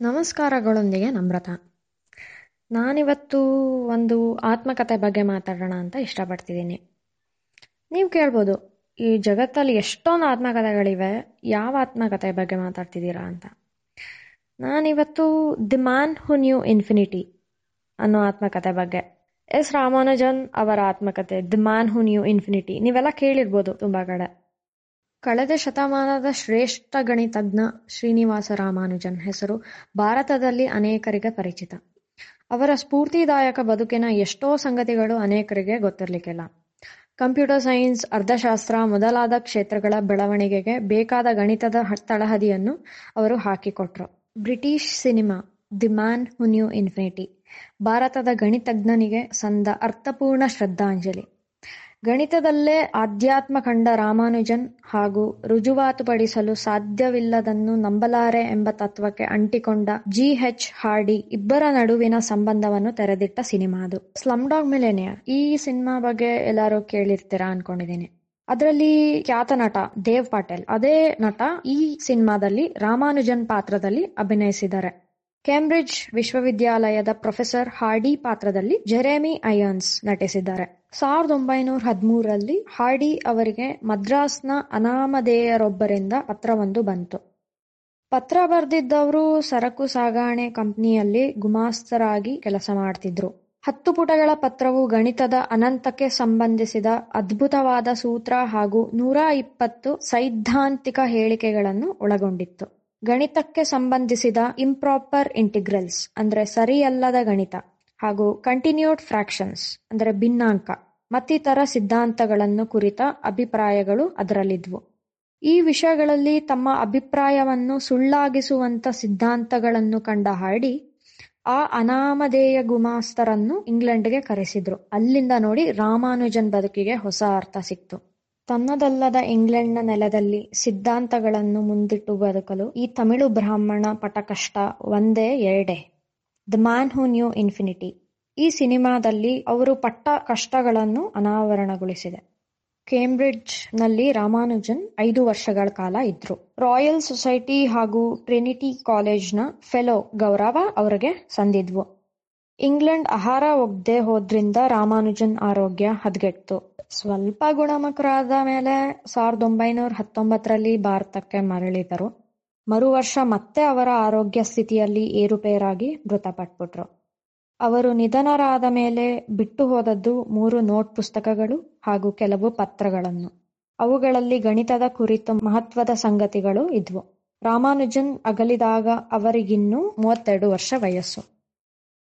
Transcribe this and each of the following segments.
ನಮಸ್ಕಾರಗಳೊಂದಿಗೆ ನಮ್ರತ. ನಾನಿವತ್ತು ಒಂದು ಆತ್ಮಕಥೆ ಬಗ್ಗೆ ಮಾತಾಡೋಣ ಅಂತ ಇಷ್ಟಪಡ್ತಿದ್ದೀನಿ. ನೀವು ಕೇಳ್ಬೋದು, ಈ ಜಗತ್ತಲ್ಲಿ ಎಷ್ಟೊಂದು ಆತ್ಮಕಥೆಗಳಿವೆ, ಯಾವ ಆತ್ಮಕಥೆ ಬಗ್ಗೆ ಮಾತಾಡ್ತಿದ್ದೀರಾ ಅಂತ. ನಾನಿವತ್ತು the man who knew infinity ಅನ್ನೋ ಆತ್ಮಕಥೆ ಬಗ್ಗೆ. ಎಸ್ ರಾಮಾನುಜನ್ ಅವರ ಆತ್ಮಕಥೆ, the man who knew infinity. ನೀವೆಲ್ಲ ಕೇಳಿರ್ಬೋದು ತುಂಬ ಕಡೆ. ಕಳೆದ ಶತಮಾನದ ಶ್ರೇಷ್ಠ ಗಣಿತಜ್ಞ ಶ್ರೀನಿವಾಸ ರಾಮಾನುಜನ್ ಹೆಸರು ಭಾರತದಲ್ಲಿ ಅನೇಕರಿಗೆ ಪರಿಚಿತ. ಅವರ ಸ್ಫೂರ್ತಿದಾಯಕ ಬದುಕಿನ ಎಷ್ಟೋ ಸಂಗತಿಗಳು ಅನೇಕರಿಗೆ ಗೊತ್ತಿರಲಿಕ್ಕಿಲ್ಲ. ಕಂಪ್ಯೂಟರ್ ಸೈನ್ಸ್ ಅರ್ಥಶಾಸ್ತ್ರ ಮೊದಲಾದ ಕ್ಷೇತ್ರಗಳ ಬೆಳವಣಿಗೆಗೆ ಬೇಕಾದ ಗಣಿತದ ತಳಹದಿಯನ್ನು ಅವರು ಹಾಕಿಕೊಟ್ರು. British cinema, the man who knew infinity, ಭಾರತದ ಗಣಿತಜ್ಞನಿಗೆ ಸಂದ ಅರ್ಥಪೂರ್ಣ ಶ್ರದ್ಧಾಂಜಲಿ. ಗಣಿತದಲ್ಲೇ ಆಧ್ಯಾತ್ಮ ಕಂಡ ರಾಮಾನುಜನ್ ಹಾಗೂ ರುಜುವಾತುಪಡಿಸಲು ಸಾಧ್ಯವಿಲ್ಲದನ್ನು ನಂಬಲಾರೆ ಎಂಬ ತತ್ವಕ್ಕೆ ಅಂಟಿಕೊಂಡ ಜಿ ಎಚ್ ಹಾರ್ಡಿ ಇಬ್ಬರ ನಡುವಿನ ಸಂಬಂಧವನ್ನು ತೆರೆದಿಟ್ಟ ಸಿನಿಮಾ ಅದು. Slumdog millionaire. ಈ ಸಿನಿಮಾ ಬಗ್ಗೆ ಎಲ್ಲರೂ ಕೇಳಿರ್ತೀರಾ ಅನ್ಕೊಂಡಿದ್ದೀನಿ ಅದರಲ್ಲಿ ಖ್ಯಾತ ನಟ ದೇವ್ ಪಾಟೇಲ್. ಅದೇ ನಟ ಈ ಸಿನಿಮಾದಲ್ಲಿ ರಾಮಾನುಜನ್ ಪಾತ್ರದಲ್ಲಿ ಅಭಿನಯಿಸಿದ್ದಾರೆ. ಕೇಂಬ್ರಿಡ್ಜ್ ವಿಶ್ವವಿದ್ಯಾಲಯದ ಪ್ರೊಫೆಸರ್ ಹಾರ್ಡಿ ಪಾತ್ರದಲ್ಲಿ ಜೆರೆಮಿ ಅಯನ್ಸ್ ನಟಿಸಿದ್ದಾರೆ. ಸಾವಿರದ ಒಂಬೈನೂರ ಹದಿಮೂರರಲ್ಲಿ ಹಾರ್ಡಿ ಅವರಿಗೆ ಮದ್ರಾಸ್ನ ಅನಾಮಧೇಯರೊಬ್ಬರಿಂದ ಪತ್ರವೊಂದು ಬಂತು. ಪತ್ರ ಬರೆದಿದ್ದವರು ಸರಕು ಸಾಗಾಣೆ ಕಂಪನಿಯಲ್ಲಿ ಗುಮಾಸ್ತರಾಗಿ ಕೆಲಸ ಮಾಡ್ತಿದ್ರು. ಹತ್ತು ಪುಟಗಳ ಪತ್ರವು ಗಣಿತದ ಅನಂತಕ್ಕೆ ಸಂಬಂಧಿಸಿದ ಅದ್ಭುತವಾದ ಸೂತ್ರ ಹಾಗೂ ನೂರ ಇಪ್ಪತ್ತು ಸೈದ್ಧಾಂತಿಕ ಹೇಳಿಕೆಗಳನ್ನು ಒಳಗೊಂಡಿತ್ತು. ಗಣಿತಕ್ಕೆ ಸಂಬಂಧಿಸಿದ ಇಂಪ್ರಾಪರ್ ಇಂಟಿಗ್ರಲ್ಸ್ ಅಂದ್ರೆ ಸರಿಯಲ್ಲದ ಗಣಿತ, ಹಾಗೂ ಕಂಟಿನ್ಯೂಡ್ ಫ್ರಾಕ್ಷನ್ಸ್ ಅಂದರೆ ಭಿನ್ನಾಂಕ, ಮತ್ತಿತರ ಸಿದ್ಧಾಂತಗಳನ್ನು ಕುರಿತ ಅಭಿಪ್ರಾಯಗಳು ಅದರಲ್ಲಿದ್ವು. ಈ ವಿಷಯಗಳಲ್ಲಿ ತಮ್ಮ ಅಭಿಪ್ರಾಯವನ್ನು ಸುಳ್ಳಾಗಿಸುವಂತ ಸಿದ್ಧಾಂತಗಳನ್ನು ಕಂಡ ಹಾಡಿ, ಆ ಅನಾಮಧೇಯ ಗುಮಾಸ್ತರನ್ನು ಇಂಗ್ಲೆಂಡ್ಗೆ ಕರೆಸಿದ್ರು. ಅಲ್ಲಿಂದ ನೋಡಿ ರಾಮಾನುಜನ್ ಬದುಕಿಗೆ ಹೊಸ ಅರ್ಥ ಸಿಕ್ತು. ತನ್ನದಲ್ಲದ ಇಂಗ್ಲೆಂಡ್ನ ನೆಲದಲ್ಲಿ ಸಿದ್ಧಾಂತಗಳನ್ನು ಮುಂದಿಟ್ಟು ಬದುಕಲು ಈ ತಮಿಳು ಬ್ರಾಹ್ಮಣ ಪಟಕಷ್ಟ ಒಂದೇ ಎರಡೇ. The man who knew infinity ಈ ಸಿನಿಮಾದಲ್ಲಿ ಅವರು ಪಟ್ಟ ಕಷ್ಟಗಳನ್ನು ಅನಾವರಣಗೊಳಿಸಿದೆ. ಕೇಂಬ್ರಿಡ್ಜ್ನಲ್ಲಿ ರಾಮಾನುಜನ್ ಐದು ವರ್ಷಗಳ ಕಾಲ ಇದ್ರು. ರಾಯಲ್ ಸೊಸೈಟಿ ಹಾಗೂ ಟ್ರಿನಿಟಿ ಕಾಲೇಜ್ನ ಫೆಲೋ ಗೌರವ ಅವರಿಗೆ ಸಂದಿದ್ವು. ಇಂಗ್ಲೆಂಡ್ ಆಹಾರ ಒಗ್ದೇ ಹೋದ್ರಿಂದ ರಾಮಾನುಜನ್ ಆರೋಗ್ಯ ಹದಗೆಟ್ತು ಸ್ವಲ್ಪ ಗುಣಮುಖರಾದ ಮೇಲೆ ಸಾವಿರದ ಒಂಬೈನೂರ ಹತ್ತೊಂಬತ್ತರಲ್ಲಿ ಭಾರತಕ್ಕೆ ಮರಳಿದರು. ಮರು ವರ್ಷ ಮತ್ತೆ ಅವರ ಆರೋಗ್ಯ ಸ್ಥಿತಿಯಲ್ಲಿ ಏರುಪೇರಾಗಿ ಮೃತಪಟ್ಬಿಟ್ರು. ಅವರು ನಿಧನರಾದ ಮೇಲೆ ಬಿಟ್ಟು ಹೋದದ್ದು ಮೂರು ನೋಟ್ ಪುಸ್ತಕಗಳು ಹಾಗೂ ಕೆಲವು ಪತ್ರಗಳನ್ನು. ಅವುಗಳಲ್ಲಿ ಗಣಿತದ ಕುರಿತು ಮಹತ್ವದ ಸಂಗತಿಗಳು ಇದ್ವು. ರಾಮಾನುಜನ್ ಅಗಲಿದಾಗ ಅವರಿಗಿನ್ನೂ ಮೂವತ್ತೆರಡು ವರ್ಷ ವಯಸ್ಸು.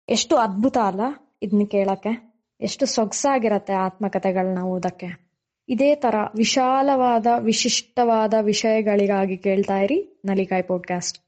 ಎಷ್ಟು ಅದ್ಭುತ ಅಲ್ಲ ಇದನ್ನ ಕೇಳಕ್ಕೆ. ಎಷ್ಟು ಸೊಗಸಾಗಿರತ್ತೆ ಆತ್ಮಕಥೆಗಳನ್ನ ಓದಕ್ಕೆ. ಇದೇ ತರ ವಿಶಾಲವಾದ ವಿಶಿಷ್ಟವಾದ ವಿಷಯಗಳಿಗಾಗಿ ಕೇಳ್ತಾ ಇರಿ ನಲಿಕಾಯಿ ಪಾಡ್ಕಾಸ್ಟ್